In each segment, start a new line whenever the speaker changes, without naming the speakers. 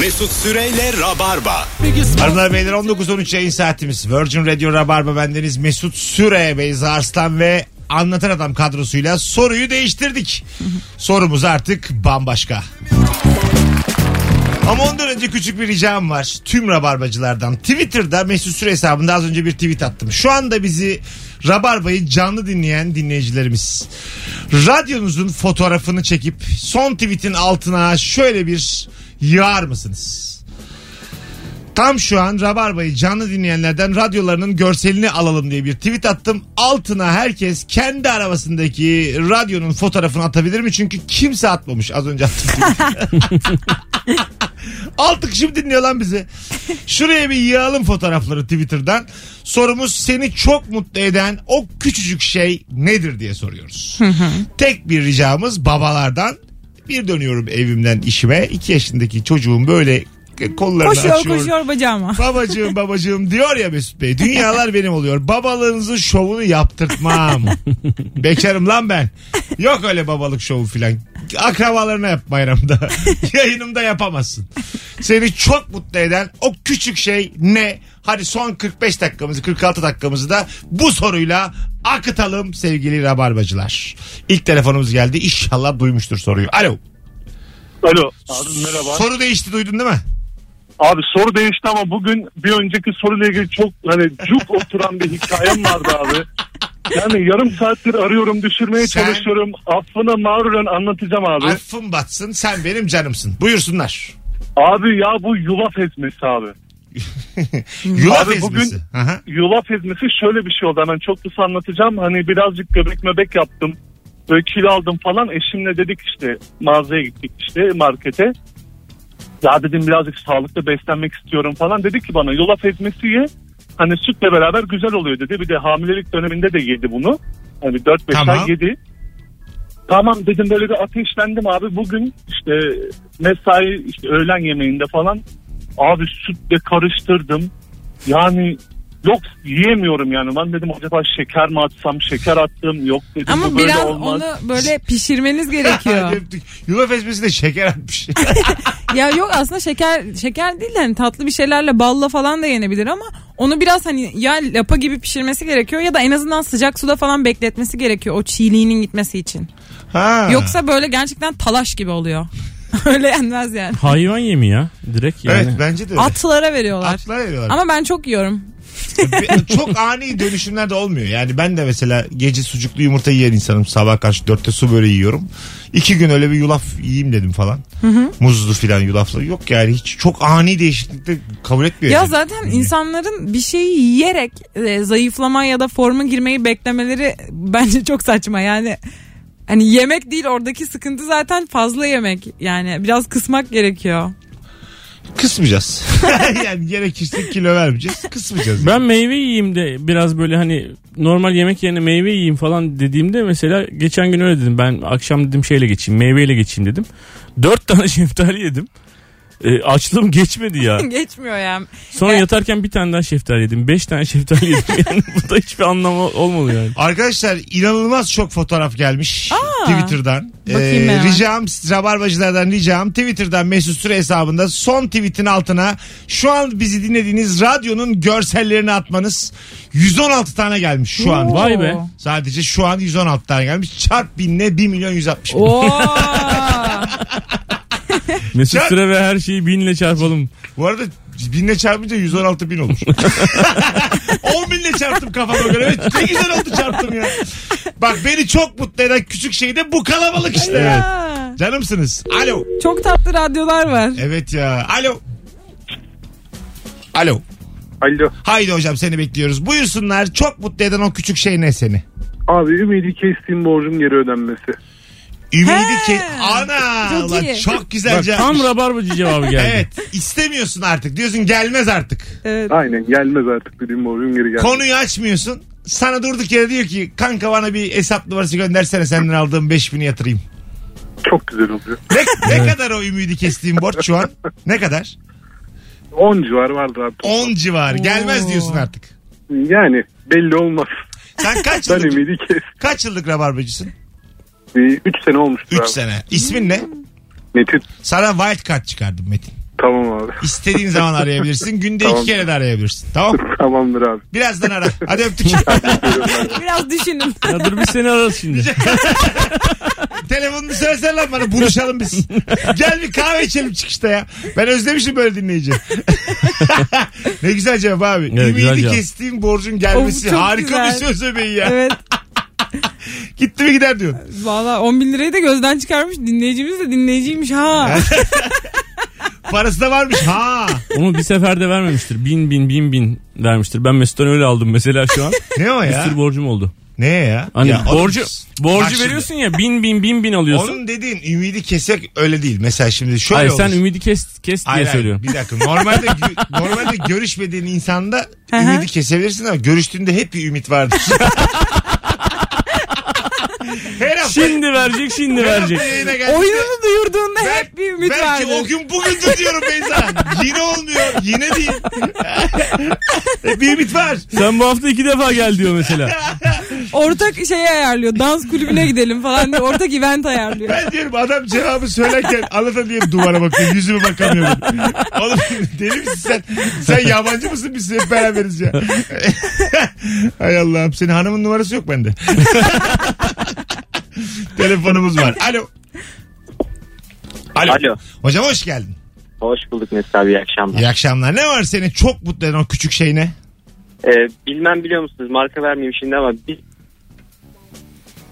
Mesut Süreyle Rabarba.
Hanımlar beyler 19.13 yayın saatimiz. Virgin Radio Rabarba bendeniz Mesut Süre, Beyza Arslan ve Anlatan Adam kadrosuyla soruyu değiştirdik. Sorumuz artık bambaşka. Ama ondan önce küçük bir ricam var. Tüm rabarbacılardan. Twitter'da Mesut Süre hesabında az önce bir tweet attım. Şu anda bizi Rabarba'yı canlı dinleyen dinleyicilerimiz. Radyonuzun fotoğrafını çekip son tweetin altına şöyle bir yığar mısınız? Tam şu an Rabarba'yı canlı dinleyenlerden radyolarının görselini alalım diye bir tweet attım. Altına herkes kendi arabasındaki radyonun fotoğrafını atabilir mi? Çünkü kimse atmamış az önce attım. Altı kişi dinliyor lan bizi. Şuraya bir yığalım fotoğrafları Twitter'dan. Sorumuz seni çok mutlu eden o küçücük şey nedir diye soruyoruz. Tek bir ricamız babalardan. Bir dönüyorum evimden işime. iki yaşındaki çocuğum böyle kollarını
Koşuyor
açıyor.
koşuyor bacağıma.
Babacığım babacığım diyor ya Mesut Bey. Dünyalar benim oluyor. Babalığınızın şovunu yaptırtmam. Bekarım lan ben. Yok öyle babalık şovu filan. Akrabalarına yap bayramda. Yayınımda yapamazsın. Seni çok mutlu eden o küçük şey ne? Hadi son 45 dakikamızı 46 dakikamızı da bu soruyla akıtalım sevgili rabarbacılar. İlk telefonumuz geldi. İnşallah duymuştur soruyu. Alo.
Alo. Abi merhaba.
Soru değişti duydun değil mi?
Abi soru değişti ama bugün bir önceki soruyla ilgili çok hani cuk oturan bir hikayem vardı abi. Yani yarım saattir arıyorum düşürmeye
Sen-
çalışıyorum. Affına mağruren anlatacağım abi.
Affın batsın sen benim canımsın. Buyursunlar.
Abi ya bu yulaf ezmesi abi.
Yulaf
Abi
ezmesi.
bugün-
Aha.
Yulaf ezmesi şöyle bir şey oldu. Hemen çok kısa anlatacağım. Hani birazcık göbek möbek yaptım. Böyle kilo aldım falan. Eşimle dedik işte mağazaya gittik işte markete. Ya dedim birazcık sağlıklı beslenmek istiyorum falan. Dedi ki bana yulaf ezmesi ye. Hani sütle beraber güzel oluyor dedi. Bir de hamilelik döneminde de yedi bunu. Hani 4-5
Tamam.
ay yedi. Tamam dedim böyle bir ateşlendim abi. Bugün işte mesai işte öğlen yemeğinde falan abi sütle karıştırdım. Yani yok yiyemiyorum yani. Ben dedim acaba şeker mi atsam şeker attım. Yok dedim
Ama
bu böyle
biraz
olmaz.
onu böyle pişirmeniz gerekiyor.
Yulaf ezmesi de şeker atmış.
ya yok aslında şeker şeker değil de hani tatlı bir şeylerle balla falan da yenebilir ama onu biraz hani ya lapa gibi pişirmesi gerekiyor ya da en azından sıcak suda falan bekletmesi gerekiyor o çiğliğinin gitmesi için.
ha.
Yoksa böyle gerçekten talaş gibi oluyor. Öyle yenmez yani.
Hayvan yemi ya direkt yani.
Evet bence de öyle.
Atlara veriyorlar.
Atlar veriyorlar.
Ama ben çok yiyorum.
Çok ani dönüşümler de olmuyor. Yani ben de mesela gece sucuklu yumurta yiyen insanım. Sabah karşı dörtte su böyle yiyorum. İki gün öyle bir yulaf yiyeyim dedim falan. Muzlu filan yulaflı. Yok yani hiç çok ani değişiklikte kabul etmiyor.
Ya
yani.
zaten insanların bir şeyi yiyerek e, zayıflama ya da forma girmeyi beklemeleri bence çok saçma. Yani hani yemek değil oradaki sıkıntı zaten fazla yemek. Yani biraz kısmak gerekiyor.
Kısmayacağız. yani gerekirse kilo vermeyeceğiz. Kısmayacağız.
Ben meyve yiyeyim de biraz böyle hani normal yemek yerine meyve yiyeyim falan dediğimde mesela geçen gün öyle dedim. Ben akşam dedim şeyle geçeyim meyveyle geçeyim dedim. Dört tane şeftali yedim. E, açlığım geçmedi ya.
Geçmiyor yani.
Sonra
Ya-
yatarken bir tane daha şeftali yedim. Beş tane şeftali yedim. Yani bu da hiçbir anlamı olmadı yani.
Arkadaşlar inanılmaz çok fotoğraf gelmiş Twitter'dan. Ee,
Bakayım hemen.
ricam rabarbacılardan ricam Twitter'dan Mesut Süre hesabında son tweetin altına şu an bizi dinlediğiniz radyonun görsellerini atmanız 116 tane gelmiş şu an.
Oo.
Vay be.
Sadece şu an 116 tane gelmiş. Çarp binle 1 milyon 160 bin.
Oo.
Mesut
Çarp-
Süre ve her şeyi binle çarpalım.
Bu arada binle çarpınca 116 bin olur. 10 binle çarptım kafama göre. Ne güzel oldu çarptım ya. Bak beni çok mutlu eden küçük şey de bu kalabalık işte.
Ya.
Canımsınız. Alo.
Çok tatlı radyolar var.
Evet ya. Alo. Alo.
Alo.
Haydi hocam seni bekliyoruz. Buyursunlar. Çok mutlu eden o küçük şey ne seni?
Abi ümidi kestiğim borcum geri ödenmesi.
Ümidi
He.
ki ana
Çok
ulan
iyi.
çok güzel
Bak,
cevap.
tam rabarbacı cevabı geldi.
Evet istemiyorsun artık diyorsun gelmez artık.
Evet.
Aynen gelmez artık dediğim borcum geri gelmez.
Konuyu açmıyorsun. Sana durduk yere diyor ki kanka bana bir hesap numarası göndersene senden aldığım 5000'i yatırayım.
Çok güzel oluyor.
Ne, ne kadar o ümidi kestiğin borç şu an? Ne kadar?
10 civar vardır abi.
10 civarı. Gelmez diyorsun artık.
Yani belli olmaz.
Sen kaç
Ben
yıllık,
ümidi kes.
kaç yıllık rabarbacısın?
3 sene olmuştur
3
abi.
sene. İsmin ne?
Metin.
Sana wild card çıkardım Metin.
Tamam abi.
İstediğin zaman arayabilirsin. Günde
Tamam.
iki kere de arayabilirsin. Tamam.
Tamamdır abi.
Birazdan ara. Hadi öptük.
Biraz düşünün.
Ya dur biz seni ararız şimdi.
Telefonunu söylesene lan bana buluşalım biz. Gel bir kahve içelim çıkışta ya. Ben özlemişim böyle dinleyici. ne güzel cevap abi.
Evet, güzel
Ümidi
cevap.
kestiğin borcun gelmesi
Of, çok
harika
güzel.
bir söz öbeği ya.
Evet.
Gitti mi gider diyorsun.
Valla 10 bin lirayı da gözden çıkarmış. Dinleyicimiz de dinleyiciymiş ha.
Parası da varmış. Ha.
Onu bir seferde vermemiştir. Bin bin bin bin vermiştir. Ben Mesut'tan öyle aldım mesela şu an.
Ne o
Bir
ya?
sürü borcum oldu.
Ne ya?
Hani
Ya
borcu
Bak
borcu
şimdi.
veriyorsun ya bin bin bin bin alıyorsun.
Onun dediğin ümidi kesmek öyle değil. Mesela şimdi şöyle
Hayır
olur.
sen ümidi kes kes diye
Hayır,
söylüyorum.
bir dakika. Normalde normalde görüşmediğin insanda ümidi kesebilirsin ama görüştüğünde hep bir ümit vardır. Her hafta,
Şimdi verecek şimdi
her hafta
verecek.
yayına geldiğinde
Oyununu duyurduğunda
Ben-
hep bir ümit
belki
vardı.
o gün bugündür diyorum Beyza. Yine olmuyor. Yine değil. bir ümit var.
Sen bu hafta iki defa gel diyor mesela.
Ortak şeyi ayarlıyor. Dans kulübüne gidelim falan diye. Ortak event ayarlıyor.
Ben diyorum adam cevabı söylerken anlatan diye duvara bakıyor. Yüzüme bakamıyor. Oğlum deli misin sen? Sen yabancı mısın biz hep beraberiz ya. Hay Allah'ım senin hanımın numarası yok bende. Telefonumuz var. Alo. Alo.
Alo.
Hocam hoş geldin.
Hoş bulduk Mesut abi iyi akşamlar.
İyi akşamlar. Ne var seni çok mutlu eden o küçük şey ne?
Ee, bilmem biliyor musunuz marka vermeyeyim şimdi ama bir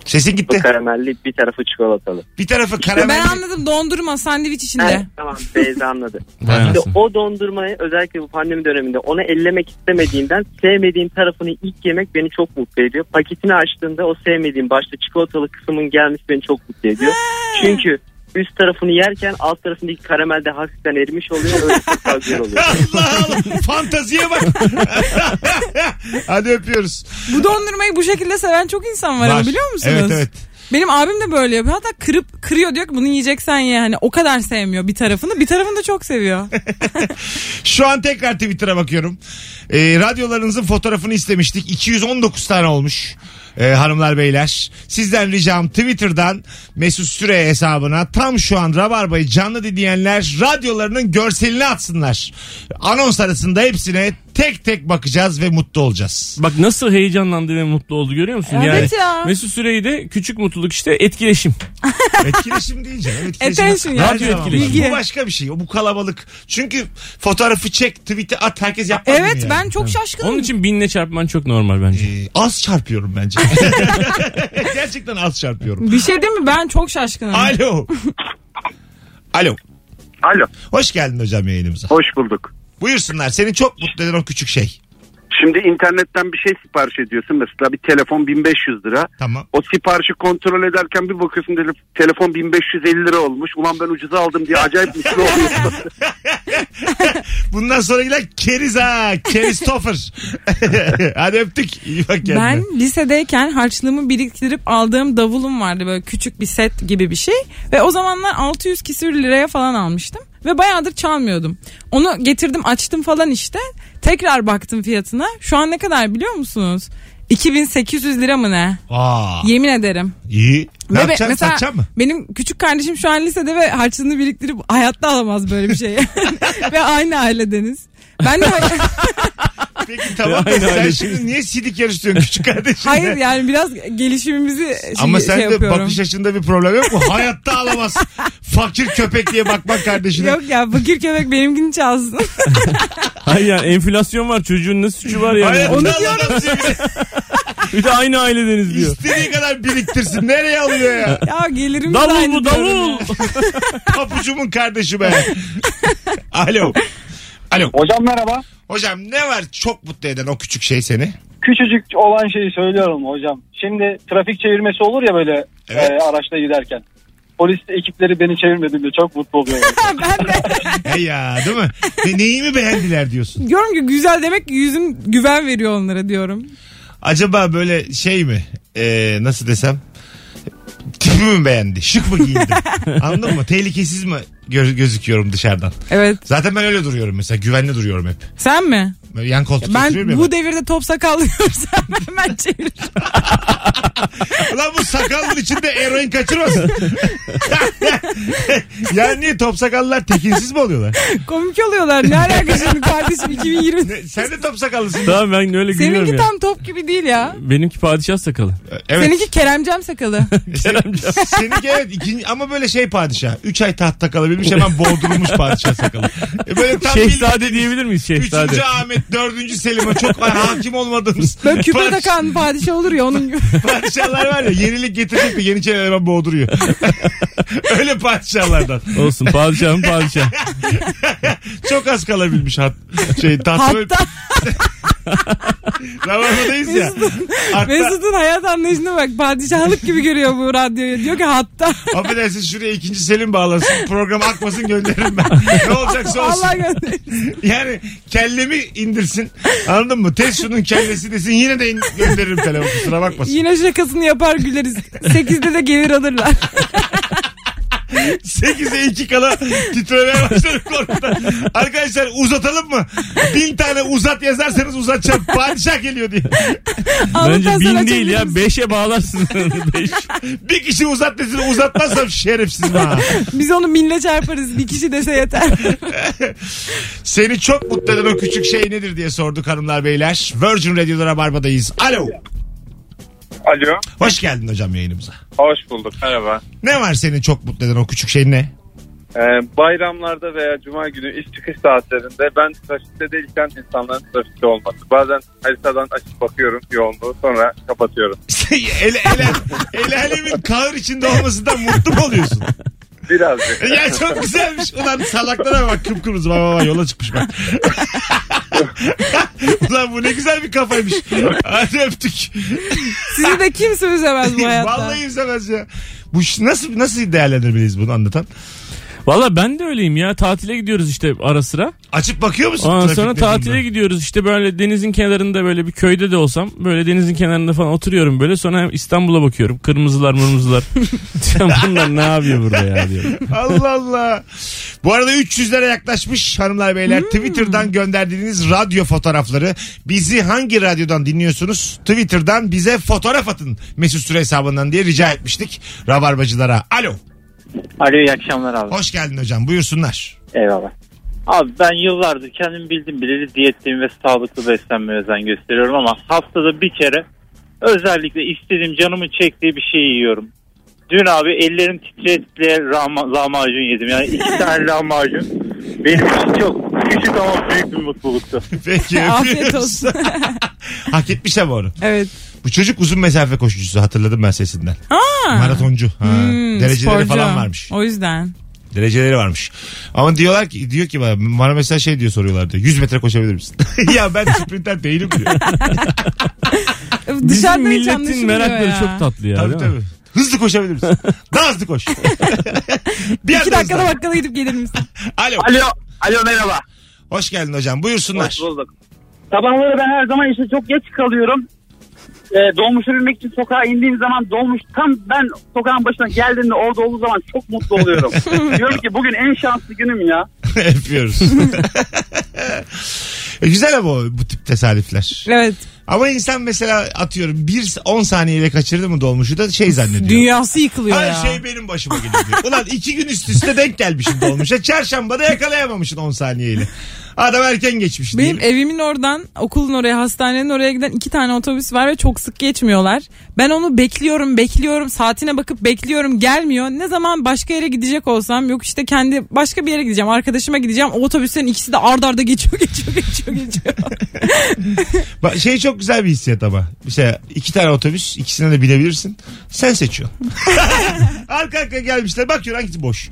Sesin gitti.
karamelli bir tarafı çikolatalı.
Bir tarafı
Ben
karamel.
anladım dondurma sandviç içinde.
Evet, tamam Beyza anladı.
Anasını.
o dondurmayı özellikle bu pandemi döneminde onu ellemek istemediğinden sevmediğim tarafını ilk yemek beni çok mutlu ediyor. Paketini açtığında o sevmediğim başta çikolatalı kısmın gelmesi beni çok mutlu ediyor. Çünkü üst tarafını yerken alt tarafındaki karamel de hafiften erimiş oluyor. Öyle çok daha güzel oluyor.
Allah Allah. Fantaziye bak. Hadi öpüyoruz.
Bu dondurmayı bu şekilde seven çok insan var, ama biliyor musunuz?
Evet evet.
Benim abim de böyle yapıyor. Hatta kırıp kırıyor diyor ki bunu yiyeceksen ye. Hani o kadar sevmiyor bir tarafını. Bir tarafını da çok seviyor.
Şu an tekrar Twitter'a bakıyorum. Ee, radyolarınızın fotoğrafını istemiştik. 219 tane olmuş. Ee, hanımlar beyler. Sizden ricam Twitter'dan Mesut Süre hesabına tam şu an Rabarba'yı canlı dinleyenler radyolarının görselini atsınlar. Anons arasında hepsine tek tek bakacağız ve mutlu olacağız.
Bak nasıl heyecanlandı ve mutlu oldu görüyor musun?
Evet
yani
ya.
Mesut Süreyi de küçük mutluluk işte etkileşim.
Etkileşim değil canım. Etkileşim.
Attention ya.
Radyo etkileşim.
Bilgi.
Bu başka bir şey. Bu kalabalık. Çünkü fotoğrafı çek, tweet'e at herkes yapmaz
evet
yani.
ben çok şaşkınım.
Onun için binle çarpman çok normal bence.
Ee, az çarpıyorum bence. Gerçekten az çarpıyorum.
Bir şey değil mi? Ben çok şaşkınım.
Alo. Alo.
Alo.
Hoş geldin hocam yayınımıza.
Hoş bulduk.
Buyursunlar. Seni çok mutlu eden o küçük şey.
Şimdi internetten bir şey sipariş ediyorsun. Mesela bir telefon 1500 lira.
Tamam.
O siparişi kontrol ederken bir bakıyorsun tele- telefon 1550 lira olmuş. Ulan ben ucuza aldım diye acayip mutlu oluyorsun.
Bundan sonrakiler keriz ha. Keristofer. Hadi öptük. İyi bak kendine.
Ben lisedeyken harçlığımı biriktirip aldığım davulum vardı böyle küçük bir set gibi bir şey ve o zamanlar 600 küsür liraya falan almıştım ve bayağıdır çalmıyordum. Onu getirdim açtım falan işte tekrar baktım fiyatına şu an ne kadar biliyor musunuz? 2800 lira mı ne?
Aa,
Yemin ederim.
iyi. Ne
Ve
yapacaksın?
mesela
Satacaksın mı?
benim küçük kardeşim şu an lisede ve harçlığını biriktirip hayatta alamaz böyle bir şeyi. ve aynı ailedeniz. Ben de
Peki tamam da sen şimdi niye sidik yarıştırıyorsun küçük kardeşinle?
hayır yani biraz gelişimimizi şey,
Ama sen
şey
de
yapıyorum.
bakış açında bir problem yok mu? Hayatta alamaz. Fakir köpek diye bakmak kardeşine.
Yok ya fakir köpek benimkini çalsın.
Hayır yani enflasyon var çocuğun ne suçu var yani.
Hayatta
Onu
alamaz diye bir de
aynı ailedeniz diyor.
İstediği kadar biriktirsin. Nereye alıyor ya?
ya gelirimiz
Davul
aynı
bu davul.
Papucumun kardeşi be. Alo. Alo.
Hocam merhaba.
Hocam ne var çok mutlu eden o küçük şey seni?
Küçücük olan şeyi söylüyorum hocam. Şimdi trafik çevirmesi olur ya böyle
Evet.
e, araçta giderken. Polis ekipleri beni çevirmediğinde çok mutlu oluyorum.
ben de
Hey ya değil mi? Ne, neyimi beğendiler diyorsun.
diyorum ki güzel demek ki yüzüm güven veriyor onlara diyorum.
Acaba böyle şey mi? Ee, nasıl desem? Tipimi mi beğendi? Şık mı giyindim? Anladın mı? Tehlikesiz mi gö- gözüküyorum dışarıdan?
Evet.
Zaten ben öyle duruyorum mesela. Güvenli duruyorum hep.
Sen mi?
Yan koltuk
Ben
ya
bu devirde top sakal görsem hemen çevir.
Ulan bu sakallın içinde eroin kaçırmasın. yani niye top sakallılar tekinsiz mi oluyorlar?
Komik oluyorlar. Ne alaka şimdi kardeşim 2020.
Ne, sen de top sakallısın.
Tamam ben öyle gülüyorum
Seninki
ya.
tam top gibi değil ya.
Benimki padişah sakalı.
Evet.
Seninki Keremcem sakalı.
Seninki evet ikinci, ama böyle şey padişah. Üç ay tahtta kalabilmiş hemen boğdurulmuş padişah sakalı. E Böyle tam
Şehzade diyebilir miyiz şehzade?
Üçüncü Ahmet, dördüncü Selim'e çok hakim olmadığımız
Böyle küpe
padişah-
takan padişah olur ya onun gibi.
padişahlar var ya yenilik getirecek de yeniçeri hemen boğduruyor. Öyle padişahlardan.
Olsun padişahın padişah.
Çok az kalabilmiş hat, şey tahta.
Hatta
Rabarbadayız ya. Hatta
Mesut'un hayat anlayışına bak. Padişahlık gibi görüyor bu radyoyu. Diyor ki hatta.
affedersin şuraya ikinci Selim bağlasın. Program akmasın gönderirim ben. Ne olacaksa olsun.
Allah gönder.
Yani kellemi indirsin. Anladın mı? Tez şunun kellesi desin. Yine de in- gönderirim telefon kusura bakmasın.
Yine şakasını yapar güleriz. Sekizde de gelir alırlar.
8'e 2 kala titremeye başladık korkudan. Arkadaşlar uzatalım mı? Bin tane uzat yazarsanız uzatacağım. Padişah geliyor diye.
Bence bin değil ya beşe bağlarsın. Beş.
Bir kişi uzat desin uzatmazsam şerefsiz ha.
Biz onu minle çarparız. Bir kişi dese yeter.
Seni çok mutlu eden o küçük şey nedir diye sorduk hanımlar beyler. Virgin Radio'da Rabarba'dayız. Alo.
Alo.
Hoş geldin hocam yayınımıza.
Hoş bulduk. Merhaba.
Ne var seni çok mutlu eden o küçük şey ne?
Ee, bayramlarda veya cuma günü iş çıkış saatlerinde ben trafikte değilken insanların trafikte olması. Bazen haritadan açıp bakıyorum yoğunluğu sonra kapatıyorum.
el, el, el alemin kahır içinde olmasından mutlu mu oluyorsun?
Birazcık.
ya çok güzelmiş. Ulan salaklara bak kıpkırmızı baba baba yola çıkmış bak. Ulan bu ne güzel bir kafaymış. Hadi öptük.
Sizi de kimse üzemez bu hayatta.
Vallahi üzemez ya. Bu ş- nasıl nasıl değerlendirmeliyiz bunu anlatan?
Valla ben de öyleyim ya. Tatile gidiyoruz işte ara sıra.
Açıp bakıyor musun?
Ondan
trafik
sonra tatile gidiyoruz işte böyle denizin kenarında böyle bir köyde de olsam böyle denizin kenarında falan oturuyorum böyle sonra İstanbul'a bakıyorum kırmızılar mırmızılar bunlar ne yapıyor burada ya diyorum.
Allah Allah. Bu arada 300'lere yaklaşmış hanımlar beyler.
Hmm.
Twitter'dan gönderdiğiniz radyo fotoğrafları. Bizi hangi radyodan dinliyorsunuz? Twitter'dan bize fotoğraf atın. Mesut Süre hesabından diye rica etmiştik. Rabarbacılara. Alo.
Alo iyi akşamlar abi.
Hoş geldin hocam. Buyursunlar.
Eyvallah. Abi ben yıllardır kendim bildim bileli diyetteyim ve sağlıklı beslenmeye özen gösteriyorum ama haftada bir kere özellikle istediğim canımın çektiği bir şey yiyorum. Dün abi ellerim titretle lahma- lahmacun yedim. Yani iki tane lahmacun benim için çok küçük ama büyük bir mutluluktu.
Peki
Afiyet
öpüyoruz.
olsun.
Hak etmiş ama onu.
evet.
Bu çocuk uzun mesafe koşucusu hatırladım ben sesinden.
Aa.
Maratoncu. Ha.
Hmm,
Dereceleri
sporcu.
falan varmış.
O yüzden.
Dereceleri varmış. Ama diyorlar ki diyor ki bana, bana mesela şey diyor soruyorlar diyor. 100 metre koşabilir misin? ya ben sprinter değilim diyor.
Bizim
Dışarıdan hiç
milletin
anlaşılmıyor
merakları
ya.
çok tatlı ya.
tabii
değil mi?
tabii. Hızlı koşabilir misin? Daha hızlı koş. bir
İki
anda
dakikada
hızlan.
bakkala gidip gelir misin?
Alo.
Alo. Alo merhaba.
Hoş geldin hocam. Buyursunlar.
bulduk. Sabahları ben her zaman işte çok geç kalıyorum. Ee, dolmuşa binmek için sokağa indiğim zaman dolmuş tam ben sokağın başına geldiğimde orada olduğu zaman çok mutlu oluyorum. Diyorum ki bugün en şanslı günüm ya.
Öpüyoruz. E, Güzel ama o, bu tip tesadüfler.
Evet.
Ama insan mesela atıyorum bir 10 saniyeyle kaçırdı mı dolmuşu da şey zannediyor.
Dünyası yıkılıyor
Her
ya.
şey benim başıma geliyor. diyor. Ulan iki gün üst üste denk gelmişim dolmuşa. Çarşamba da yakalayamamışsın 10 saniyeyle. Adam erken geçmiş
Benim
diyelim.
evimin oradan okulun oraya hastanenin oraya giden iki tane otobüs var ve çok sık geçmiyorlar. Ben onu bekliyorum bekliyorum saatine bakıp bekliyorum gelmiyor. Ne zaman başka yere gidecek olsam yok işte kendi başka bir yere gideceğim arkadaşıma gideceğim. O otobüslerin ikisi de ard arda geçiyor geçiyor geçiyor geçiyor.
Şey çok güzel bir hissiyat ama. Mesela iki tane otobüs ikisine de binebilirsin. Sen seçiyorsun. Arka arkaya gelmişler bakıyorsun hangisi boş.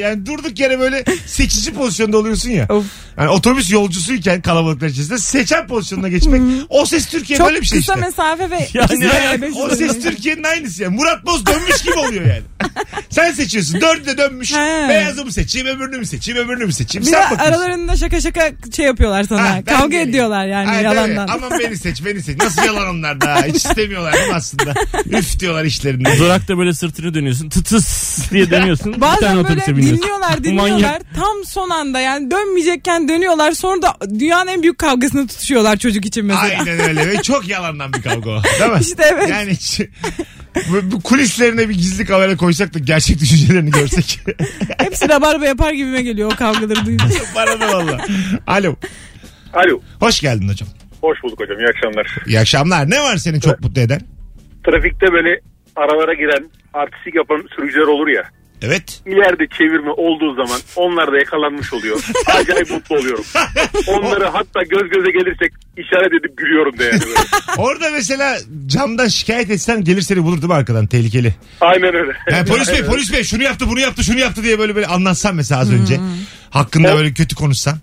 yani durduk yere böyle seçici pozisyonda oluyorsun ya.
Of.
Yani otobüs yolcusuyken kalabalıklar içerisinde seçen pozisyonuna geçmek. o ses Türkiye
çok
böyle bir şey
kısa
işte.
mesafe ve
Yani
beş
O ses. Türkiye'nin aynısı yani. Murat Boz dönmüş gibi oluyor yani. Sen seçiyorsun. Dördü de dönmüş.
He.
Beyazı mı seçeyim öbürünü mü seçeyim öbürünü mü seçeyim.
Bir
Sen bakıyorsun.
aralarında şaka şaka şey yapıyorlar sana.
Ha, ben
Kavga
de-
ediyorlar yani
Ha,
yalandan.
tabii. Aman beni seç beni seç. Nasıl yalan onlar da hiç istemiyorlar değil mi aslında? Üf diyorlar işlerinde.
Durakta böyle sırtını dönüyorsun. Tıtıs diye dönüyorsun. bir tane
Bazen böyle
otobüse biniyorsun.
dinliyorlar dinliyorlar.
Manyak.
Tam son anda yani dönmeyecekken dönüyorlar. Sonra da dünyanın en büyük kavgasını tutuşuyorlar çocuk için mesela.
Aynen öyle ve çok yalandan bir kavga o. Değil mi?
İşte evet.
Yani hiç- bu, bu kulislerine bir gizli kamera koysak da gerçek düşüncelerini görsek.
Hepsi rabarba yapar gibime geliyor o kavgaları duyunca.
Bana da valla. Alo.
Alo.
Hoş geldin hocam.
Hoş bulduk hocam. İyi akşamlar.
İyi akşamlar. Ne var seni çok mutlu eden?
Trafikte böyle aralara giren artistik yapan sürücüler olur ya.
Evet.
İleride çevirme olduğu zaman onlar da yakalanmış oluyor. Acayip mutlu oluyorum. Onları hatta göz göze gelirsek işaret edip gülüyorum da yani. Böyle.
Orada mesela camdan şikayet etsen gelir seni bulur değil mi arkadan tehlikeli.
Aynen öyle.
Yani polis bey polis bey şunu yaptı bunu yaptı şunu yaptı diye böyle böyle anlatsan mesela az önce. Hakkında
O-
böyle kötü konuşsan.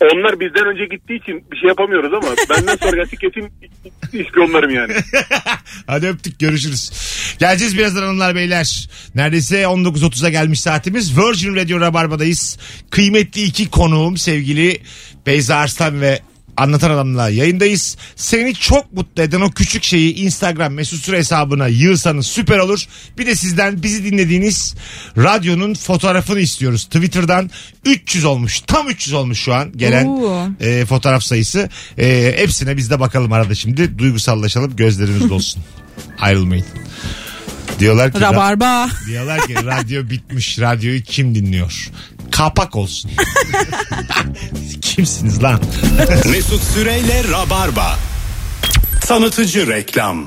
Onlar bizden önce gittiği için bir şey yapamıyoruz ama benden sonraki kesin ispiyonlarım yani.
Hadi öptük görüşürüz. Geleceğiz birazdan hanımlar beyler. Neredeyse 19.30'a gelmiş saatimiz. Virgin Radio Rabarba'dayız. Kıymetli iki konuğum sevgili Beyza Arslan ve Anlatan Adam'la yayındayız. Seni çok mutlu eden o küçük şeyi Instagram mesut süre hesabına yığsanız süper olur. Bir de sizden bizi dinlediğiniz radyonun fotoğrafını istiyoruz. Twitter'dan 300 olmuş. Tam 300 olmuş şu an gelen
Oo.
e, fotoğraf sayısı. E, hepsine biz de bakalım arada şimdi. Duygusallaşalım gözlerimiz dolsun. Ayrılmayın. Diyorlar ki
Rabarba.
diyorlar ki radyo bitmiş. Radyoyu kim dinliyor? Kapak olsun. Kimsiniz lan?
Mesut Süreyle Rabarba. Tanıtıcı reklam.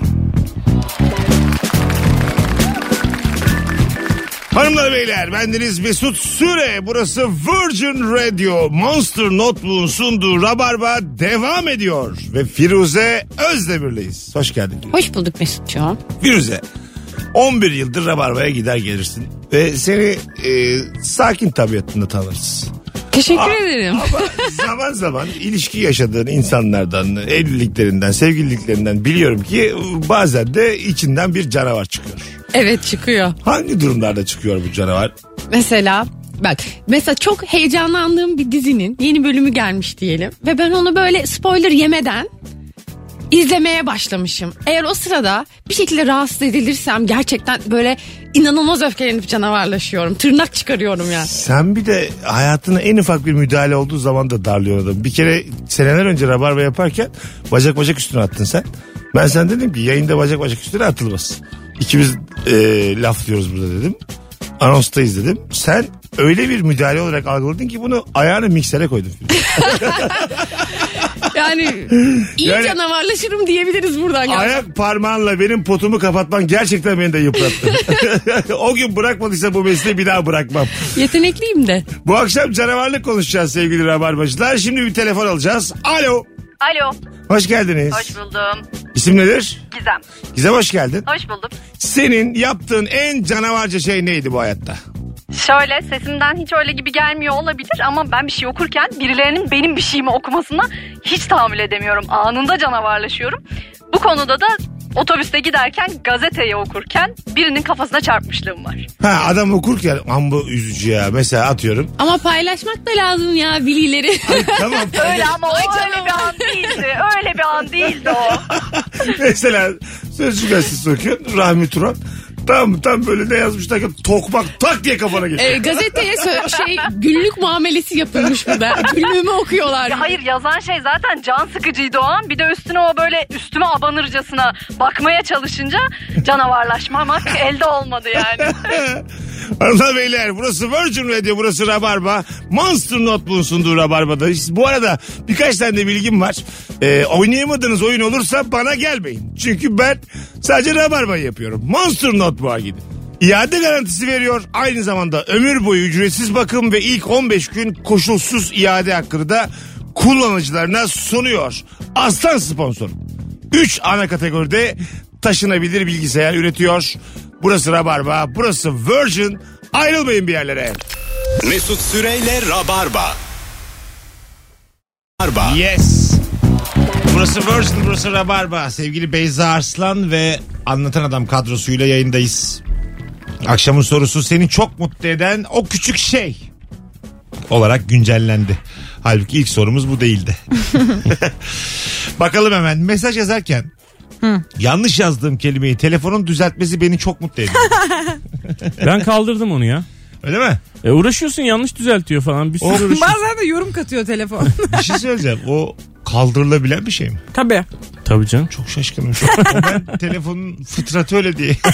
Hanımlar beyler bendeniz Mesut Süre. Burası Virgin Radio. Monster Notebook'un sunduğu Rabarba devam ediyor. Ve Firuze Özdemir'leyiz. Hoş geldin.
Hoş bulduk Mesut'cuğum.
Firuze 11 yıldır Rabarba'ya gider gelirsin. Ve seni e, sakin tabiatında tanırız.
Teşekkür
Aa,
ederim.
Ama zaman zaman ilişki yaşadığın insanlardan, evliliklerinden, sevgililiklerinden biliyorum ki bazen de içinden bir canavar çıkıyor.
Evet çıkıyor.
Hangi durumlarda çıkıyor bu canavar?
Mesela bak mesela çok heyecanlandığım bir dizinin yeni bölümü gelmiş diyelim. Ve ben onu böyle spoiler yemeden izlemeye başlamışım. Eğer o sırada bir şekilde rahatsız edilirsem gerçekten böyle inanılmaz öfkelenip canavarlaşıyorum. Tırnak çıkarıyorum ya.
Sen bir de hayatına en ufak bir müdahale olduğu zaman da darlıyor adam. Bir kere seneler önce rabarba yaparken bacak bacak üstüne attın sen. Ben sen dedim ki yayında bacak bacak üstüne atılmaz. İkimiz e, laf diyoruz burada dedim. Anonstayız dedim. Sen öyle bir müdahale olarak algıladın ki bunu ayağını miksere koydun.
Yani iyi
Yani-
canavarlaşırım diyebiliriz buradan. galiba.
Ayak parmağınla benim potumu kapatman gerçekten beni de yıprattı. o gün bırakmadıysa bu mesleği bir daha bırakmam.
Yetenekliyim de.
Bu akşam canavarlık konuşacağız sevgili rabarbacılar. Şimdi bir telefon alacağız. Alo.
Alo,
Hoş geldiniz.
hoş buldum.
İsim nedir?
Gizem,
Gizem hoş geldin.
hoş bulduk.
Senin yaptığın en canavarca şey neydi bu hayatta?
Şöyle sesimden hiç öyle gibi gelmiyor olabilir ama ben bir şey okurken birilerinin benim bir şeyimi okumasına hiç tahammül edemiyorum. Anında canavarlaşıyorum. Bu konuda da otobüste giderken gazeteyi okurken birinin kafasına çarpmışlığım var.
Ha adam okurken am bu üzücü ya. Mesela atıyorum.
Ama paylaşmak da lazım ya bilgileri.
tamam.
Öyle ama o öyle bir an değildi. Öyle bir an değildi o.
Mesela Sözcü gazetesi okuyorsun. Rahmi Turan. Tam tam böyle ne yazmışlar ki tokmak tak diye kafana geçiyor.
E, gazeteye sö- şey günlük muamelesi yapılmış burada. Günlüğümü okuyorlar.
Ya hayır yazan şey zaten can sıkıcıydı o an. Bir de üstüne o böyle üstüme abanırcasına bakmaya çalışınca canavarlaşmamak elde olmadı yani.
Hanımlar beyler burası Virgin Radio burası Rabarba. Monster Notebook'un sunduğu Rabarba'dayız. Bu arada birkaç tane de bilgim var. Ee, oynayamadığınız oyun olursa bana gelmeyin. Çünkü ben sadece Rabarba'yı yapıyorum. Monster Notebook'a gidin. İade garantisi veriyor. Aynı zamanda ömür boyu ücretsiz bakım ve ilk 15 gün koşulsuz iade hakkını da kullanıcılarına sunuyor. Aslan sponsorum. 3 ana kategoride taşınabilir bilgisayar üretiyor. Burası Rabarba, burası Virgin. Ayrılmayın bir yerlere.
Mesut Süreyle Rabarba. Rabarba.
Yes. Burası Virgin, burası Rabarba. Sevgili Beyza Arslan ve Anlatan Adam kadrosuyla yayındayız. Akşamın sorusu seni çok mutlu eden o küçük şey. olarak güncellendi. Halbuki ilk sorumuz bu değildi. Bakalım hemen mesaj yazarken yanlış yazdığım kelimeyi telefonun düzeltmesi beni çok mutlu ediyor.
Ben kaldırdım onu ya.
Öyle mi?
E uğraşıyorsun yanlış düzeltiyor falan. Bir sürü
O-
uğraşıyorsun.
Bazen de yorum katıyor telefon.
Bir şey söyleyeceğim. O kaldırılabilen bir şey mi?
Tabii.
Tabii canım.
Çok şaşkınım şu an. Ben telefonun fıtratı öyle diye.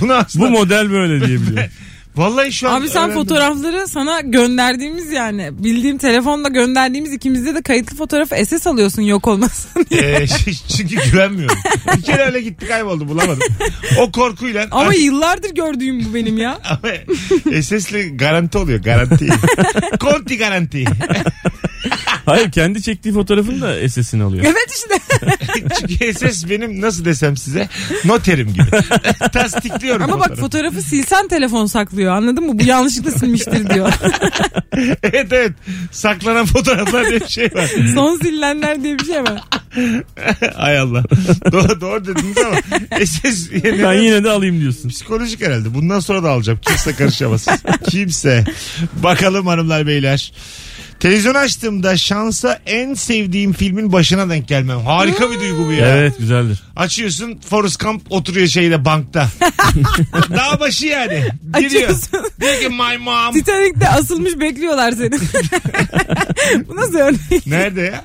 Bunu aslında...
Bu model böyle diyebiliyorum.
Vallahi şu an
Abi sen
öğrendim.
fotoğrafları sana gönderdiğimiz yani bildiğim telefonla gönderdiğimiz ikimizde de kayıtlı fotoğrafı SS alıyorsun yok olmasın diye.
Ee, çünkü güvenmiyorum. Bir kere öyle gitti kayboldu bulamadım. O korkuyla
Ama yıllardır gördüğüm bu benim ya.
Ama SS'li garanti oluyor garanti. Konti garanti.
Hayır kendi çektiği fotoğrafın da SS'ini alıyor.
Evet işte.
Çünkü SS benim nasıl desem size noterim gibi. Tasdikliyorum
Ama bak
fotoğrafı.
fotoğrafı silsen telefon saklıyor anladın mı? Bu yanlışlıkla silmiştir diyor.
evet evet. Saklanan fotoğraflar diye bir şey var.
Son silinenler diye bir şey var.
Ay Allah. doğru, doğru dediniz ama SS yine
Ben yine de alayım diyorsun.
psikolojik herhalde. Bundan sonra da alacağım. Kimse karışamaz. Kimse. Bakalım hanımlar beyler. Televizyon açtığımda şansa en sevdiğim filmin başına denk gelmem. Harika bir duygu bu ya.
Evet güzeldir.
Açıyorsun Forrest Gump oturuyor şeyde bankta. Dağ başı yani. Giriyor.
Açıyorsun.
Diyor ki my mom.
Titanic'te asılmış bekliyorlar seni. bu nasıl örnek?
Nerede ya?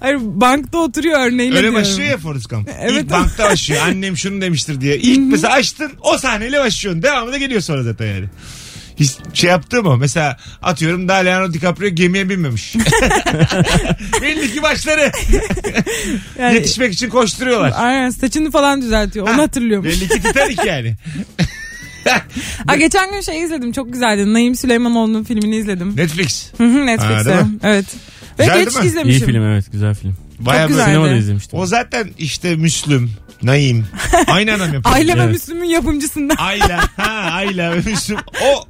Hayır bankta oturuyor örneğiyle
Öyle
diyorum.
başlıyor ya Forrest Gump.
Evet.
İlk bankta başlıyor. Annem şunu demiştir diye. İlk mesela açtın o sahneyle başlıyorsun. Devamı da geliyor sonra zaten yani. Hiç şey yaptı mı? Mesela atıyorum daha Leonardo DiCaprio gemiye binmemiş. Belli ki başları.
Yani-
Yetişmek için koşturuyorlar.
Aynen saçını falan düzeltiyor. Onu
Ha,
hatırlıyorum.
Belli ki Titanic yani.
Ha, geçen gün şey izledim çok güzeldi. Naim Süleymanoğlu'nun filmini izledim.
Netflix.
Hı hı,
Ha, değil
Netflix'te. evet. Ve
Güzel
geç
değil mi?
İyi
izlemişim.
film evet güzel film.
Bayağı
güzeldi.
böyle-
Sinemada izlemiştim.
O zaten işte Müslüm, Naim. Aynı adam yapıyor.
Aile ve
Evet.
Müslüm'ün yapımcısından.
Ayla. Ha Ayla ve Müslüm. O,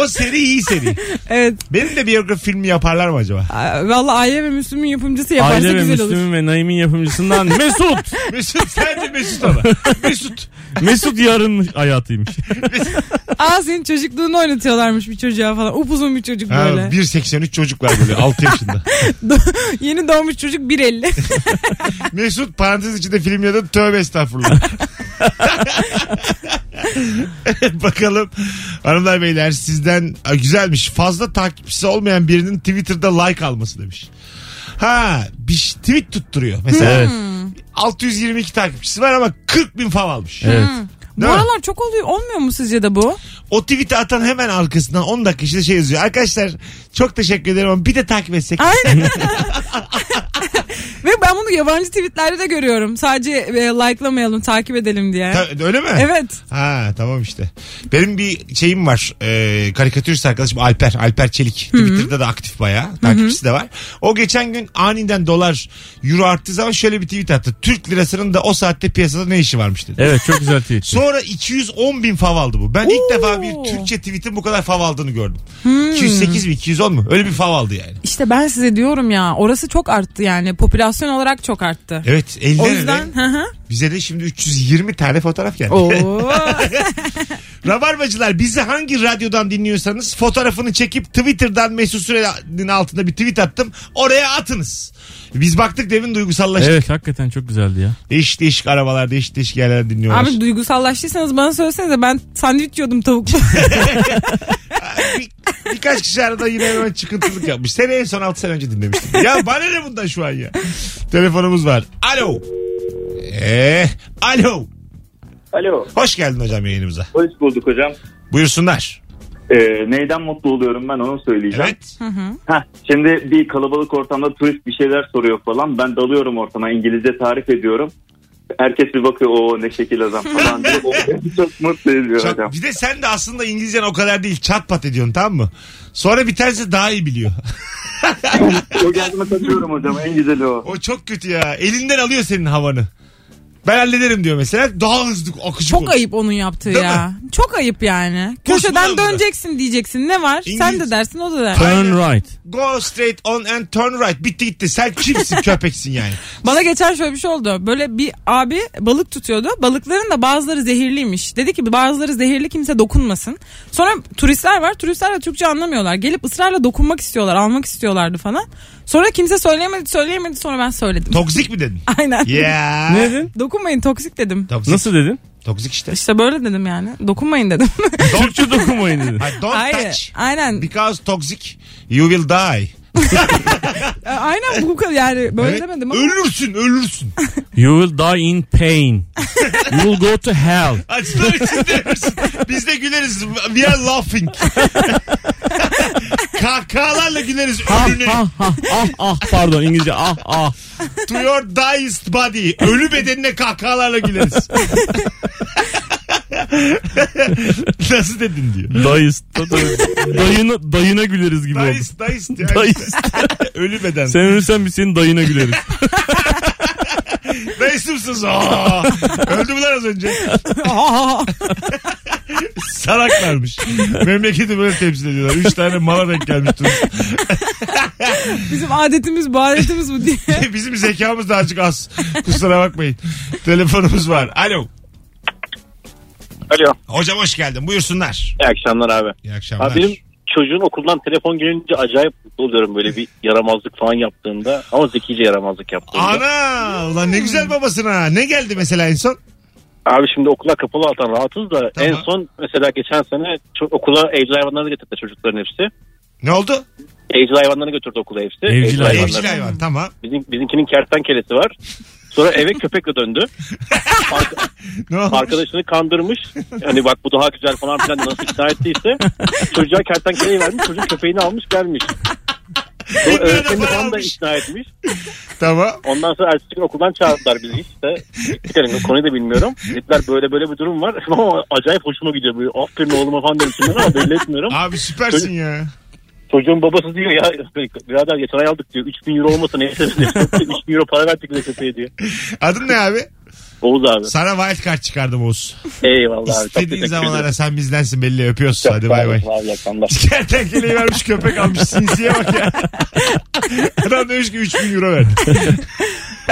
o seri iyi seri.
evet.
Benim de biyografi filmi yaparlar mı acaba?
Aa, Vallahi Aile ve Müslüm'ün yapımcısı yaparsa
Aile ve
güzel olur.
Müslüm'ün ve Naim'in yapımcısından Mesut.
Mesut sence Mesut ama. Mesut.
Mesut yarın hayatıymış.
Aa senin çocukluğunu oynatıyorlarmış bir çocuğa falan. Upuzun bir çocuk
Ha,
böyle.
1.83 çocuk var böyle 6 yaşında.
Yeni doğmuş çocuk 1.50.
Mesut parantez içinde film ya da tövbe estağfurullah. Bakalım hanımlar beyler sizden Aa, güzelmiş. Fazla takipçisi olmayan birinin Twitter'da like alması demiş. Ha bir ş- tweet tutturuyor. Mesela
Evet.
622 takipçisi var ama 40 bin fav almış.
Evet.
Bu
Değil mi?
aralar çok oluyor. Olmuyor mu sizce de bu?
O tweet'i atan hemen arkasından 10 dakika içinde şey yazıyor. Arkadaşlar çok teşekkür ederim ama bir de takip etsek.
Aynen. Ve ben bunu yabancı tweetlerde de görüyorum. Sadece e, likelamayalım, takip edelim diye.
Ta- öyle mi?
Evet.
Ha tamam işte. Benim bir şeyim var. E, karikatürist arkadaşım Alper. Alper Çelik. Twitter'da da aktif bayağı. Takipçisi de var. O geçen gün aniden dolar euro arttığı zaman şöyle bir tweet attı. Türk lirasının da o saatte piyasada ne işi varmış dedi.
Evet çok güzel tweet.
Sonra 210 bin fav aldı bu. Ben ilk defa bir Türkçe tweet'in bu kadar fav aldığını gördüm. 208 mi 210 mu? Öyle bir fav aldı yani.
İşte ben size diyorum ya orası çok arttı yani popülasyon olarak çok arttı.
Evet 50
O yüzden hı hı.
Bize de şimdi 320 tane fotoğraf geldi.
Oo.
Rabarbacılar bizi hangi radyodan dinliyorsanız fotoğrafını çekip Twitter'dan Mesut Süre'nin altında bir tweet attım. Oraya atınız. Biz baktık demin duygusallaştık.
Evet hakikaten çok güzeldi ya.
Değişik değişik arabalar değişik değişik yerler dinliyorlar.
Abi duygusallaştıysanız bana söylesenize ben sandviç yiyordum tavuklu.
Bir- birkaç kişi arada yine hemen çıkıntılık yapmış. Seni en son 6 sene önce dinlemiştim. Ya bana ne bundan şu an ya. Telefonumuz var. Alo. Ee, alo.
Alo.
Hoş geldin hocam yayınımıza.
Hoş bulduk hocam.
Buyursunlar.
Ee, neyden mutlu oluyorum ben onu söyleyeceğim.
Evet.
Heh, şimdi bir kalabalık ortamda turist bir şeyler soruyor falan. Ben dalıyorum ortama İngilizce tarif ediyorum. Herkes bir bakıyor o ne şekil adam falan diye. O beni çok mutlu ediyor
Çok-
hocam.
bir de sen de aslında İngilizcen o kadar değil. Çat pat ediyorsun tamam mı? Sonra bir tanesi daha iyi biliyor.
o geldiğime kaçıyorum hocam en güzeli o.
O çok kötü ya. Elinden alıyor senin havanı. Ben hallederim diyor mesela. Daha hızlı akıcı
Çok
konuş.
ayıp onun yaptığı
Değil
ya. Çok ayıp yani. Köşeden
ağzına.
döneceksin diyeceksin. Ne var? Sen
İngiliz-
de dersin o da der.
Turn right.
Go straight on and turn right. Bitti gitti. Sen kimsin köpeksin yani.
Bana geçen şöyle bir şey oldu. Böyle bir abi balık tutuyordu. Balıkların da bazıları zehirliymiş. Dedi ki bazıları zehirli kimse dokunmasın. Sonra turistler var. Turistler de Türkçe anlamıyorlar. Gelip ısrarla dokunmak istiyorlar. Almak istiyorlardı falan. Sonra kimse söyleyemedi söyleyemedi sonra ben söyledim.
Toksik mi dedin?
Aynen.
Ya.
Ne dedin?
Dokunmayın toksik dedim.
Toksik.
Nasıl dedin?
Toksik işte.
İşte böyle dedim yani. Dokunmayın dedim.
Türkçe dokunmayın dedin.
Hayır, don't
Hayır.
touch.
Aynen.
Because toxic you will die.
Aynen bu kadar yani böyle
Evet.
demedim ama.
Ölürsün ölürsün.
You will die in pain. You will go to hell.
Ölürsün. Biz de güleriz. We are laughing. Kahkahalarla güleriz
Ah
ölüne.
ah ah ah ah pardon İngilizce ah ah.
To your diest body. Ölü bedenine kahkahalarla güleriz. Nasıl dedin diyor.
Dayıs. Dayına, dayına güleriz gibi oldu.
Diest, diest ya.
Dayıs.
Ölü beden.
Sen ölürsen biz senin dayına güleriz.
Dayısımsınız. Aa! Öldü mü lan az önce? Salaklarmış. Memleketi böyle temsil ediyorlar. Üç tane mala denk gelmiş. turist.
Bizim adetimiz bu adetimiz bu diye.
Bizim zekamız da azıcık az. Kusura bakmayın. Telefonumuz var. Alo.
Alo.
Hocam hoş geldin. Buyursunlar.
İyi akşamlar abi.
İyi akşamlar.
Abi benim çocuğun okuldan telefon gelince acayip mutlu oluyorum böyle bir yaramazlık falan yaptığında. Ama zekice yaramazlık yaptığında.
Ana ulan ne güzel babasına. Ne geldi mesela en son?
Abi şimdi okula kapalı altan rahatız da
Tamam.
en son mesela geçen sene ço- okula evcil hayvanlarını getirdi çocukların hepsi.
Ne oldu?
Evcil hayvanlarını götürdü okula hepsi.
Evcil hayvan.
Evcil hayvan tamam.
Bizim, bizimkinin kertenkelesi var. Sonra eve köpekle döndü. Arka-
Ne
arkadaşını kandırmış. Hani bak bu daha güzel falan filan nasıl ikna ettiyse. Çocuğa kertenkeleyi vermiş. Çocuk köpeğini almış gelmiş. Sonra falan da ikna etmiş.
Tamam.
Ondan sonra ertesi gün okuldan çağırdılar bizi işte. Hani konuyu da bilmiyorum. Dediler böyle böyle bir durum var. Ama acayip hoşuma gidiyor. Böyle, Aferin oğluma falan dedim şimdi ama belli etmiyorum.
Abi süpersin ya.
Çocuğun babası diyor ya birader geçen ay aldık diyor. 3000 euro olmasa neyse 3000 euro para verdik köpeğe diyor.
Adın ne abi?
Oğuz abi.
Sana wild card çıkardım Oğuz.
Eyvallah abi.
İstediğin zaman ara sen bizdensin belli öpüyoruz.
Çok
Hadi bay bay.
Abi, akşamlar.
Kertenkeleyi vermiş köpek almış sinsiye bak ya. Adam demiş ki 3000 euro verdi.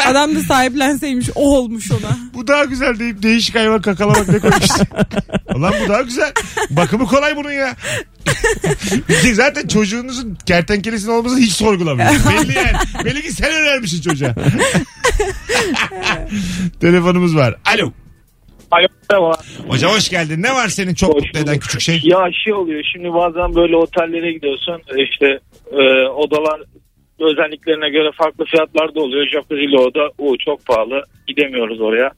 Adam da sahiplenseymiş o olmuş ona.
Bu daha güzel deyip değişik hayvan kakalamak ne koymuş. Ulan bu daha güzel. Bakımı kolay bunun ya. Zaten çocuğunuzun kertenkelesinin olmasını hiç sorgulamıyor. Belli yani. Belli ki sen önermişsin çocuğa. Telefonumuz var. Alo.
Alo merhaba.
Hocam hoş geldin. Ne var senin çok mutlu eden küçük şey?
Ya şey oluyor şimdi bazen böyle otellere gidiyorsun işte e, odalar özelliklerine göre farklı fiyatlar da oluyor. Jacuzzi'li oda o çok pahalı gidemiyoruz oraya.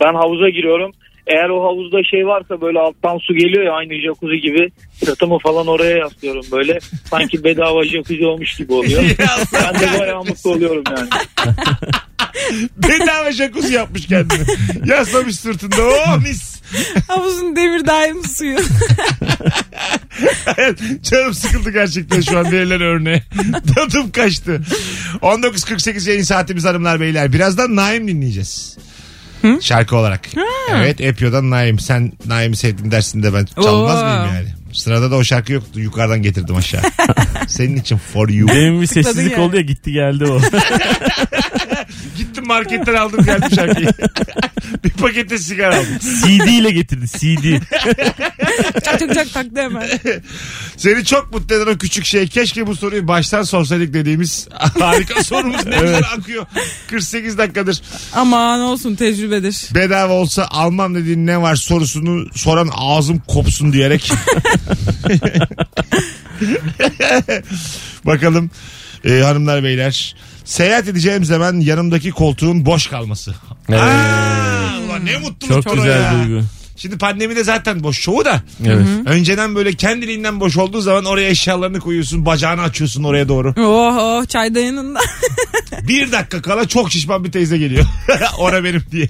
Ben havuza giriyorum. Eğer o havuzda şey varsa böyle alttan su geliyor ya aynı jacuzzi gibi sırtımı falan oraya yaslıyorum böyle. Sanki bedava jacuzzi olmuş gibi oluyor. ben de bayağı mutlu oluyorum yani.
Bedava jacuzzi yapmış kendine. Yaslamış sırtında. Oh mis.
Havuzun demir daim suyu.
Canım sıkıldı gerçekten şu an verilen örneğe. Tadım kaçtı. 19.48 yayın saatimiz hanımlar beyler. Birazdan Naim dinleyeceğiz. Şarkı olarak. Evet Epyo'dan Naim. Sen Naim'i sevdin dersin de ben çalmaz
Oo.
mıyım yani? Sırada da o şarkı yoktu. Yukarıdan getirdim aşağı. Senin için for you.
Demin bir sessizlik
yani.
oldu ya gitti geldi o.
Gittim marketten aldım geldim şarkıyı. bir pakette sigara aldım.
CD ile getirdi CD.
Çak çak çak taktı hemen.
Seni çok mutlu eden o küçük şey. Keşke bu soruyu baştan sorsaydık dediğimiz harika sorumuz ne güzel akıyor. 48 dakikadır.
Aman olsun tecrübedir.
bedava olsa almam dediğin ne var sorusunu soran ağzım kopsun diyerek. Bakalım e, hanımlar beyler. Seyahat edeceğim zaman yanımdaki koltuğun boş kalması. Aa, ulan ne mutluluk
Çok güzel
ya.
duygu.
Şimdi pandemide zaten boş çoğu da.
Evet.
Önceden böyle kendiliğinden boş olduğu zaman oraya eşyalarını koyuyorsun. Bacağını açıyorsun oraya doğru.
Oh oh çay da yanında.
Bir dakika kala çok şişman bir teyze geliyor. Ora benim diye.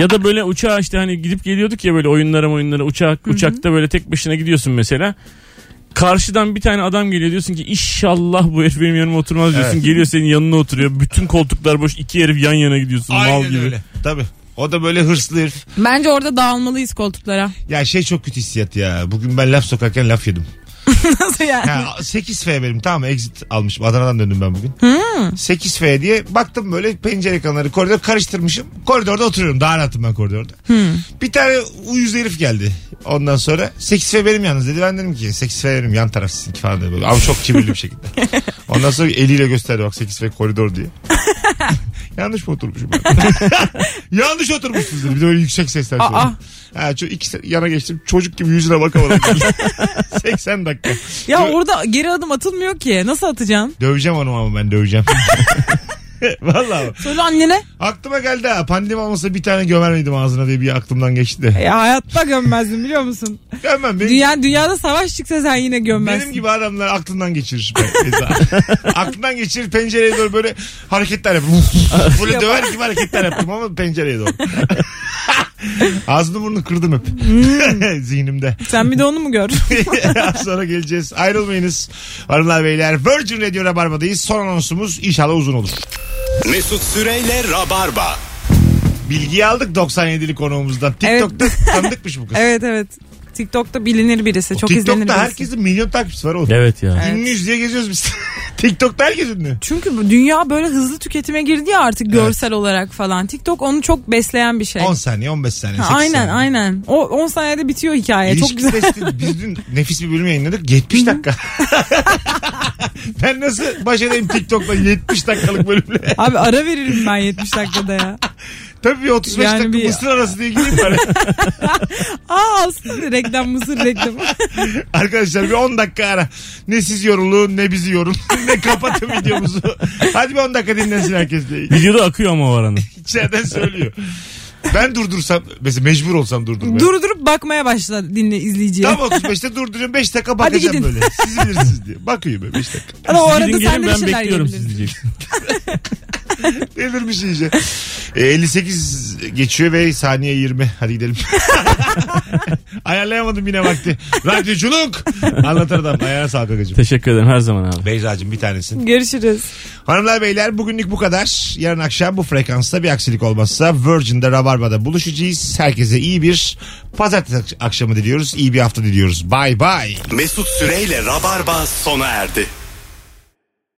ya da böyle uçağa işte hani gidip geliyorduk ya böyle oyunlara oyunlara uçak uçakta böyle tek başına gidiyorsun mesela. Karşıdan bir tane adam geliyor diyorsun ki inşallah bu herif benim yanıma oturmaz diyorsun.
Evet.
Geliyor senin yanına oturuyor. Bütün koltuklar boş iki herif yan yana gidiyorsun mal
Aynen
gibi.
öyle. Tabii. O da böyle hırslı herif.
Bence orada dağılmalıyız koltuklara.
Ya şey çok kötü hissiyat ya. Bugün ben laf sokarken laf yedim.
Nasıl yani?
Ya 8F benim tamam exit almışım. Adana'dan döndüm ben bugün.
Hmm.
8F diye baktım böyle pencere ekranları koridor karıştırmışım. Koridorda oturuyorum. Daha rahatım ben koridorda.
Hmm.
Bir tane uyuz herif geldi. Ondan sonra 8F benim yalnız dedi. Ben dedim ki 8F benim yan taraf sizinki falan dedi. Böyle. Ama çok kibirli bir şekilde. Ondan sonra eliyle gösterdi bak 8F koridor diye. Yanlış mı oturmuşum ben? Yanlış oturmuşsunuz dedi. Bir de böyle yüksek sesler söyledi.
Aa.
Ha, ço- iki se- yana geçtim. Çocuk gibi yüzüne bakamadım. 80 dakika.
Ya orada geri adım atılmıyor ki. Nasıl atacaksın?
Döveceğim onu ama ben döveceğim. Vallahi.
Söyle annene.
Aklıma geldi ha. Pandemi olmasa bir tane gömer miydim ağzına diye bir aklımdan geçti de.
Ya hayatta gömmezdim biliyor musun?
Gömmem. Benim,
Dünya, dünyada savaş çıksa sen yine gömmezsin.
benim gibi adamlar aklından geçirir. Aklından geçirir pencereye doğru böyle hareketler yapıyor. böyle döver gibi hareketler yaptım ama pencereye doğru. Ağzını burnunu kırdım hep. Zihnimde.
Sen bir de onu mu gör?
Az sonra geleceğiz. Ayrılmayınız. Hanımlar beyler Virgin Radio Rabarba'dayız. Son anonsumuz inşallah uzun olur.
Mesut Süreyle Rabarba.
Bilgiyi aldık 97'li konuğumuzdan. TikTok'ta tanıdıkmış bu kız.
evet evet. TikTok'ta bilinir birisi. Çok izlenir
TikTok'ta
birisi.
herkesin milyon takipçisi var oğlum.
Evet ya.
Evet.
Ünlüyüz diye geziyoruz biz. TikTok'ta herkes ünlü.
Çünkü bu dünya böyle hızlı tüketime girdi ya artık görsel olarak falan. TikTok onu çok besleyen bir şey.
10 saniye 15 saniye.
Ha,
8
aynen
saniye.
aynen. O 10 saniyede bitiyor hikaye. Çok
İlişki
güzel.
testi biz dün nefis bir bölüm yayınladık 70 dakika. ben nasıl baş edeyim TikTok'la 70 dakikalık bölümle.
Abi ara veririm ben 70 dakikada ya.
Tabii bir 35
Yani
dakika
bir-
mısır arası diye gireyim bari.
Aa aslında reklam mısır reklamı.
Arkadaşlar bir 10 dakika ara. Ne siz yorulun ne bizi yorun. ne kapatın videomuzu. Hadi bir 10 dakika dinlensin herkes diye.
Videoda akıyor ama o aranın.
İçeriden söylüyor. Ben durdursam mesela mecbur olsam durdurmaya.
Durdurup bakmaya başla dinle izleyiciye.
Tam 35'te durduruyorum 5 dakika
Hadi
bakacağım
gidin.
böyle. Siz bilirsiniz diye. Bakıyor böyle 5 dakika.
Ama o arada
Gidin
sen
gelin
de bir
ben
şeyler
bekliyorum
yiyebilirsin.
sizi diyeceksin.
Delirmiş iyice. E, 58 geçiyor ve saniye 20. Hadi gidelim. Ayarlayamadım yine vakti. Radyoculuk. Anlatan adam. Ayağına sağlık agacığım.
Teşekkür ederim her zaman abi.
Beyza'cığım bir tanesin.
Görüşürüz.
Hanımlar beyler bugünlük bu kadar. Yarın akşam bu frekansta bir aksilik olmazsa Virgin'de Rabarba'da buluşacağız. Herkese iyi bir pazartesi akşamı diliyoruz. İyi bir hafta diliyoruz. Bye bye.
Mesut Süreyle Rabarba sona erdi.